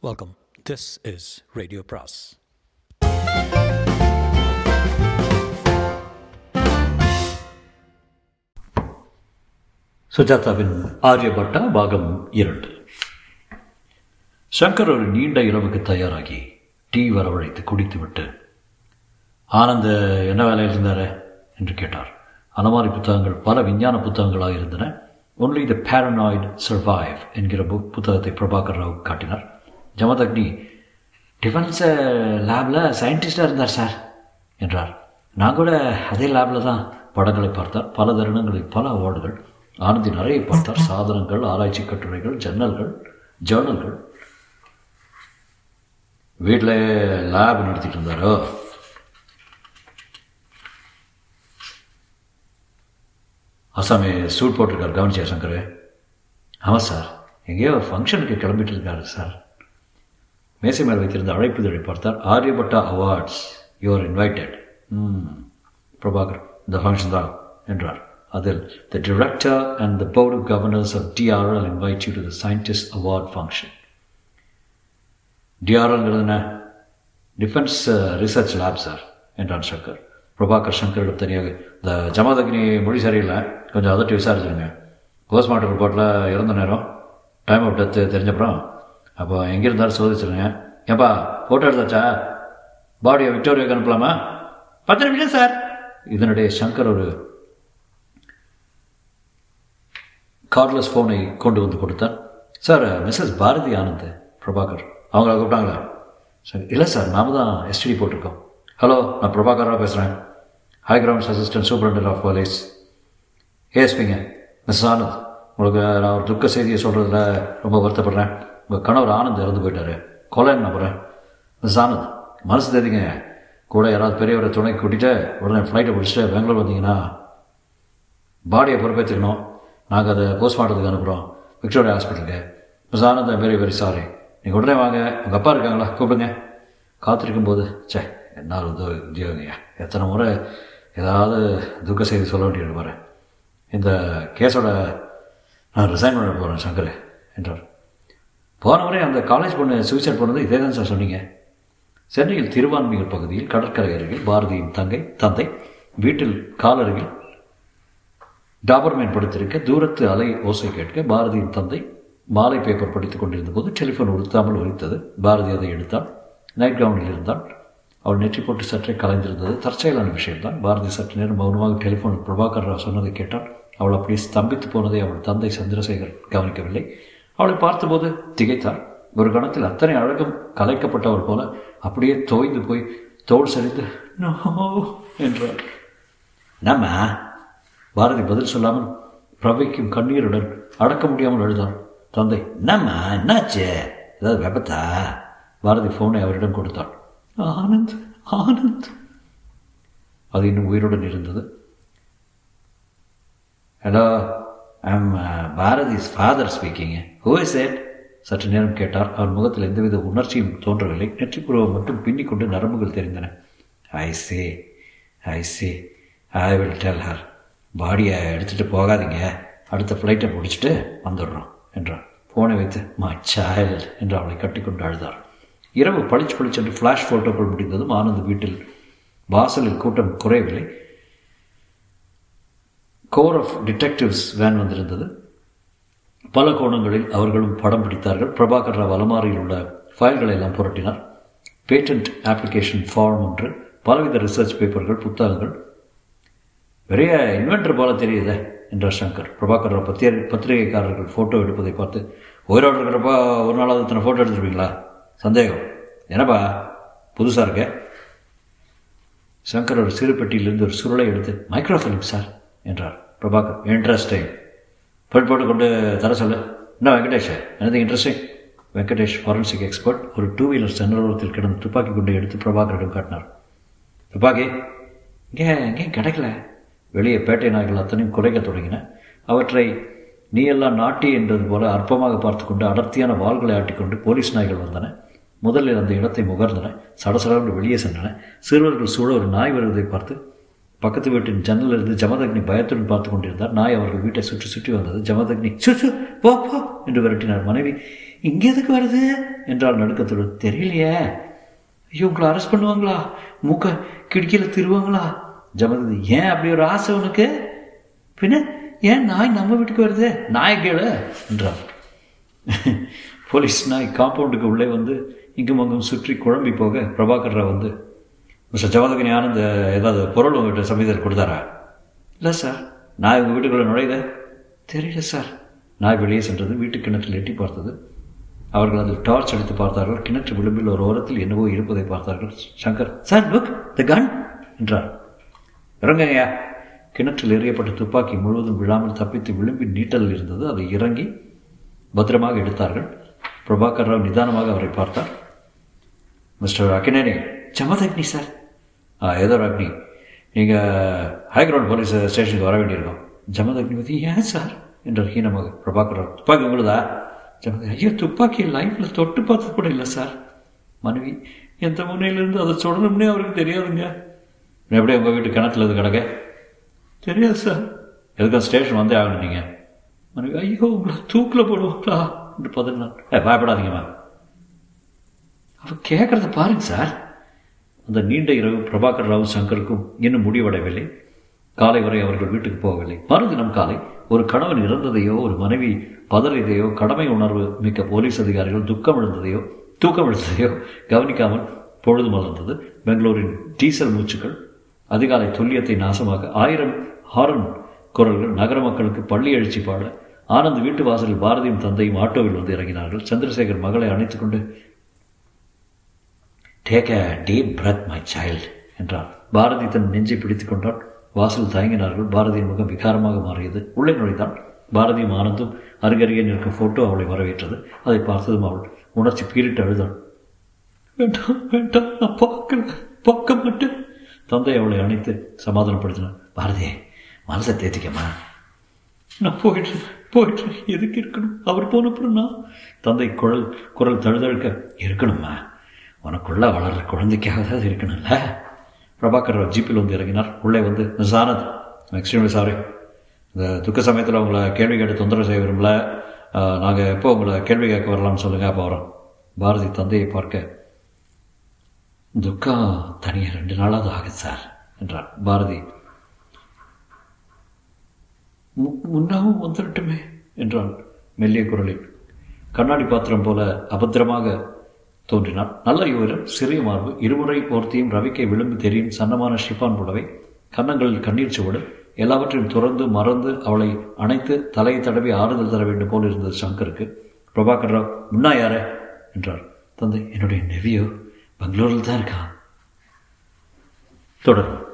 Welcome this is radio பிராஸ் சுஜாதாவின் ஆரியபட்டா பாகம் இரண்டு. சங்கர் ஒரு நீண்ட இரவுக்கு தயாராகி டீ வரவழைத்து குடித்துவிட்டு ஆனந்த் என்ன வேலையில் இருந்தார்? என்று கேட்டார். அலமாரி புத்தகங்கள் பல விஞ்ஞான புத்தகங்களாக இருந்தன. ஒன்லி த பேரனாய்டு சர்வைவ் என்கிற புக் புத்தகத்தை பிரபாகர் ராவ் காட்டினார். ஜமதக்னி டிஃபென்ஸ் லேபில் சயின்டிஸ்டாக இருந்தார் சார் என்றார். நான் கூட அதே லேபில் தான் படங்களை பார்த்தார் பல தருணங்களில் பல அவார்டுகள். ஆனந்தி நிறைய பார்த்தார். சாதனங்கள் ஆராய்ச்சி கட்டுரைகள் ஜன்னல்கள் ஜேர்னல்கள். வீட்டில் லேப் நடத்திட்டு இருந்தாரோ? அசாமி சூட் போட்டிருக்கார் கவனிச்சியா சங்கர்? ஆமாம் சார் எங்கேயோ ஃபங்க்ஷனுக்கு கிளம்பிட்டு இருக்காரு சார் மேசை மேல் வைத்திருந்த அழைப்புதழை பார்த்தார் ஆரியபட்டா அவார்ட்ஸ் யூஆர் இன்வைட்டட் ம். பிரபாகர் இந்த ஃபங்க்ஷன் தான் என்றார். அதில் the director and the board of governors of DRL invite you to the scientist award function டிஆர்எல்ங்கிறது என்ன? டிஃபென்ஸ் ரிசர்ச் லேப் சார் என்றான் சங்கர். பிரபாகர் சங்கரிடம் தனியாக இந்த ஜமாதக்னி மொழி சரியில்லை. கொஞ்சம் அதட்டி விசாரிச்சுருங்க. போஸ்ட்மார்ட்டம் ரிப்போர்ட்டில் இறந்த நேரம் டைம் ஆஃப் டெத்து தெரிஞ்சப்புறம் அப்போ எங்கே இருந்தாலும் சோதிச்சிருங்க. ஏப்பா ஃபோட்டோ எடுத்தாச்சா? பாடியை விக்டோரியாவுக்கு அனுப்பலாமா? பத்து நிமிஷம் சார் இதனுடைய சங்கர் ஒரு கார்ட்லெஸ் ஃபோனை கொண்டு வந்து கொடுத்தார் சார் மிஸ்ஸஸ் பாரதி ஆனந்த் பிரபாகர். அவங்கள கூப்பிட்டாங்களா? சார் இல்லை சார் நாம தான் எஸ்டிடி போட்டிருக்கோம். ஹலோ நான் பிரபாகராக பேசுகிறேன் high grounds assistant superintendent of police ஏஎஸ்பிங்க miss Anand உங்களுக்கு நான் ஒரு துக்க செய்தியை சொல்கிறதுல ரொம்ப வருத்தப்படுறேன். உங்கள் கணவர் ஆனந்த் இறந்து போயிட்டாரு. கொலைன்னு நம்புகிறேன் மிஸ் ஆனந்த் மனசு தெரியுங்க. கூட யாராவது பெரியவரை துணை கூட்டிகிட்டு உடனே ஃப்ளைட்டை பிடிச்சிட்டு பெங்களூர் வந்தீங்கன்னா பாடியை பொறுப்பேற்றுக்கணும் நாங்கள் அதை போஸ்ட்மார்ட்டத்துக்கு அனுப்புகிறோம் விக்டோரியா ஹாஸ்பிட்டலுக்கு miss Anand very very sorry நீங்கள் உடனே வாங்க. உங்கள் அப்பா இருக்காங்களா? கூப்பிடுங்க. காத்திருக்கும் போது சே என்ன ஒரு உதவி உத்தியோகங்க. எத்தனை முறை ஏதாவது துக்க செய்தி சொல்ல வேண்டியது பாரு. இந்த கேஸோட நான் ரிசைன் பண்ண போகிறேன் சங்கர் என்றார். போன முறை அந்த காலேஜ் பொண்ணு சூசைட் பண்ணது இதே தான் சார் சொன்னீங்க. சென்னையில் திருவான்மியூர் பகுதியில் கடற்கரை அருகில் பாரதியின் தங்கை தந்தை வீட்டில் காலருகில் டாபர்மேன் படுத்திருக்க தூரத்து அலை ஓசை கேட்க பாரதியின் தந்தை மாலை பேப்பர் படித்துக் கொண்டிருந்த போது டெலிஃபோன் உடுத்தாமல் ஒழித்தது பாரதி அதை எடுத்தாள் நைட் கவுனில் இருந்தாள் அவள் நெற்றி போட்டு சற்றே கலைந்திருந்தது. தற்செயலான விஷயம்தான். பாரதி சற்று நேரம் மௌனமாக டெலிஃபோனில் பிரபாகர் ராவ் சொன்னதை கேட்டாள் அவள் அப்படியே ஸ்தம்பித்து போனதை அவள் தந்தை சந்திரசேகர் கவனிக்கவில்லை. அவளை பார்த்தபோது திகைத்தாள். ஒரு கணத்தில் அத்தனை அழகும் கலைக்கப்பட்டவள் போல அப்படியே தோய்ந்து போய் தோல் சரிந்து நோ என்றாள். நம்ம? பாரதி பதில் சொல்லாமல் பிரவைக்கும் கண்ணீருடன் அடக்க முடியாமல் அழுதாள். தந்தை என்னம்மா என்னாச்சு? ஏதாவது விபத்தா? பாரதி ஃபோனை அவரிடம் கொடுத்தாள். ஆனந்த் ஆனந்த். அது இன்னும் உயிருடன் இருந்தது. Hello I'm Bharati's father speaking who is it சற்று நேரம் கேட்டார். அவர் முகத்தில் எந்தவித உணர்ச்சியும் தோன்றவில்லை. நெற்றிப்புறவை மட்டும் பின்னிக்கொண்டு நரம்புகள் தெரிந்தன. I say I say I will tell her பாடியை எடுத்துகிட்டு போகாதீங்க. அடுத்த ஃப்ளைட்டை முடிச்சுட்டு வந்துடுறோம் என்றார் ஃபோனை வைத்து மை சைல்டு என்று அவளை கட்டிக்கொண்டு அழுதார் இரவு பளிச்சு பளிச்சென்று ஃப்ளாஷ் ஃபோட்டோக்கள் முடிந்ததும் ஆனந்த் வீட்டில் வாசலில் கூட்டம் குறையவில்லை. கோர் ஆஃப் டிடெக்டிவ்ஸ் வேன் வந்திருந்தது. பல கோணங்களில் அவர்களும் படம் பிடித்தார்கள். பிரபாகர் ராவ் அலமாரியில் உள்ள ஃபைல்களை எல்லாம் புரட்டினார். பேட்டன்ட் ஆப்ளிகேஷன் ஃபார்ம் ஒன்று பலவித ரிசர்ச் பேப்பர்கள் புத்தகங்கள். பெரிய இன்வென்டர் போல தெரியுதே என்றார் சங்கர். பிரபாகர் ராவ் பத்திரி பத்திரிகைக்காரர்கள் ஃபோட்டோ எடுப்பதை பார்த்து உயிரோடு இருக்கிறப்ப ஒரு நாளாவது இத்தனை ஃபோட்டோ எடுத்துருப்பீங்களா சந்தேகம். என்னப்பா புதுசாக இருக்க? சங்கர் ஒரு சிறு பெட்டியிலிருந்து ஒரு சுருளை எடுத்து மைக்ரோஃபிலிம் சார் என்றார். பிரபாகர் இன்ட்ரெஸ்டிங் பெட் போட்டு கொண்டு தர சொல்லு. என்ன வெங்கடேஷ்? எனது இன்ட்ரெஸ்டிங் வெங்கடேஷ் ஃபாரன்சிக் எக்ஸ்பர்ட் ஒரு டூ வீலர் ஜன்னலோரத்தில் கிடந்த துப்பாக்கி கொண்டு எடுத்து பிரபாகரிடம் காட்டினார். துப்பாக்கி இங்கே எங்கேயும் கிடைக்கல. வெளியே பேட்டை நாய்கள் அத்தனையும் குறைக்க தொடங்கின. அவற்றை நீ எல்லாம் நாட்டி என்றது போல அற்பமாக பார்த்து கொண்டு அடர்த்தியான வாள்களை ஆட்டிக்கொண்டு போலீஸ் நாய்கள் வந்தன. முதலில் அந்த இடத்தை முகர்ந்தன. சடசடவென்று வெளியே சென்றன. சிறுவர்கள் சூழ ஒரு நாய் வருவதை பார்த்து பக்கத்து வீட்டின் ஜன்னல் இருந்து ஜமதக்னி பயத்துடன் பார்த்து கொண்டிருந்தார். நாய் அவர்கள் வீட்டை சுற்றி சுற்றி வந்தது. ஜமதக்னி சுச்சு போ போ என்று விரட்டினார். மனைவி இங்கே எதுக்கு வருது? என்றால் நடுக்கத்துடன் தெரியலையே. ஐயோ உங்களை அரெஸ்ட் பண்ணுவாங்களா? மூக்க கிடுக்கியில் திருவாங்களா? ஜமதக்னி ஏன் அப்படி ஒரு ஆசை உனக்கு? பின்ன ஏன் நாய் நம்ம வீட்டுக்கு வருது? நாய் கேளு என்றார். போலீஸ் நாய் காம்பவுண்டுக்கு உள்ளே வந்து இங்கும் அங்கும் சுற்றி குழம்பி போக பிரபாகர் ராவ் வந்து மிஸ்டர் ஜவதகனி ஆனந்த் ஏதாவது பொருள் உங்கள்கிட்ட சமீதர் கொடுத்தாரா இல்லை சார் நாய் உங்கள் வீட்டுக்குள்ளே நுழையுத தெரியல சார் நாய் வெளியே சென்றது வீட்டு கிணற்றில் எட்டி பார்த்தது அவர்கள் அதில் டார்ச் எடுத்து பார்த்தார்கள் கிணற்று விளிம்பில் ஒரு ஓரத்தில் என்னவோ இருப்பதை பார்த்தார்கள் Shankar sir look the gun என்றார் இறங்குங்கய்யா கிணற்றில் எறியப்பட்ட துப்பாக்கி முழுவதும் விழாமல் தப்பித்து விளிம்பின் நீட்டலில் இருந்தது அதை இறங்கி பத்திரமாக எடுத்தார்கள் பிரபாகர் ராவ் நிதானமாக அவரை பார்த்தார் மிஸ்டர் அக்கினேனி ஜமதக்னி சார் ஆ ஏதோ அக்னி? நீங்கள் ஹைகிரவுண்ட் போலீஸ் ஸ்டேஷனுக்கு வர வேண்டியிருக்கோம். ஜமத் அக்னிபதி ஏன் சார்? என்றார் ஹீனமாக பிரபாகர் துப்பாக்கி உங்களுதா ஜமத் ஐயோ துப்பாக்கி லைஃப்பில் தொட்டு பார்த்தது கூட இல்லை சார். மனைவி எந்த முனையிலிருந்து அதை சொல்லணும்னே அவருக்கு தெரியாதுங்க. எப்படி உங்கள் வீட்டு கிணத்துல இது கிடக்க. தெரியாது சார். எதுக்கா ஸ்டேஷன் வந்தே ஆகணும் நீங்கள் மனைவி ஐயோ உங்களை தூக்கில் போடுவாங்களா? என்று பதினாள் ஏ பயப்படாதீங்கம்மா. அவர் கேட்குறத பாருங்க சார். அந்த நீண்ட இரவு பிரபாகர் ராவ் சங்கருக்கும் இன்னும் முடிவடையவில்லை. காலை வரை அவர்கள் வீட்டுக்கு போகவில்லை. மறுதினம் காலை ஒரு கணவன் இறந்ததையோ ஒரு மனைவி பதறியதையோ கடமை உணர்வு மிக்க போலீஸ் அதிகாரிகள் துக்கம் எழுந்ததையோ தூக்கம் எழுந்ததையோ கவனிக்காமல் பொழுது மலர்ந்தது. பெங்களூரின் டீசல் மூச்சுக்கள் அதிகாலை துல்லியத்தை நாசமாக ஆயிரம் ஹாரன் குரல்கள் நகர மக்களுக்கு பள்ளி எழுச்சி பாட ஆனந்த் வீட்டு வாசலில் பாரதியும் தந்தையும் ஆட்டோவில் வந்து இறங்கினார்கள். சந்திரசேகர் மகளை அணைத்துக்கொண்டு take a deep breath my child என்றார் பாரதி தன் நெஞ்சை பிடித்துக் கொண்டார் வாசல் தயங்கினார்கள். பாரதியின் முகம் விகாரமாக மாறியது. உள்ளே நுழைந்தாள் பாரதியும் ஆனந்தும் அருகருகே நிற்கும் ஃபோட்டோ அவளை வரவேற்றது. அதை பார்த்ததும் அவள் உணர்ச்சி பீரிட்டு அழுதாள். வேண்டாம் வேண்டாம் நான் பார்க்கல பார்க்க மாட்டேன். தந்தை அவளை அணைத்து சமாதானப்படுத்தினான் பாரதியே மனசை தேத்திக்கம்மா. நான் போயிட்டு போயிட்டு எதுக்கு இருக்கணும்? அவர் போனப்புறம் நான். தந்தை குரல் குரல் தழுதழுக்க இருக்கணும்மா. உனக்குள்ள வளர்ற குழந்தைக்காக தான் இருக்கணும்ல? பிரபாகர் ஜீப்பில் வந்து இறங்கினார். உள்ளே வந்து மிஸ் ஆனந்த் எக்ஸ்ட்ரீம்லி சாரி இந்த துக்க சமயத்தில் உங்களை கேள்வி கேட்டு தொந்தரவு செய்ய விரும்பல. நாங்கள் எப்போ உங்களை கேள்வி கேட்க வரலாம்னு சொல்லுங்கள் அப்போ வரோம். பாரதி தந்தையை பார்க்க துக்கம் தனியாக ரெண்டு நாளாவது ஆகுது சார் என்றார். பாரதி முன்னாவும் வந்துடட்டுமே என்றான் மெல்லிய குரலில். கண்ணாடி பாத்திரம் போல அபத்திரமாக தோன்றினார். நல்ல யுவரம் சிறிய மார்பு இருமுறை போர்த்தியும் ரவிக்கை விளிம்பு தெரியும் சன்னமான ஷிஃபான் புடவை கன்னங்களில் கண்ணீர் சுவடு எல்லாவற்றையும் துறந்து மறந்து அவளை அணைத்து தலையை தடவி ஆறுதல் தர வேண்டும் போல் இருந்தது சங்கருக்கு. பிரபாகர் ராவ் முன்னா யாரே? என்றார். தந்தை என்னுடைய நெவியோ பெங்களூரில் தான் இருக்கான் தொடரும்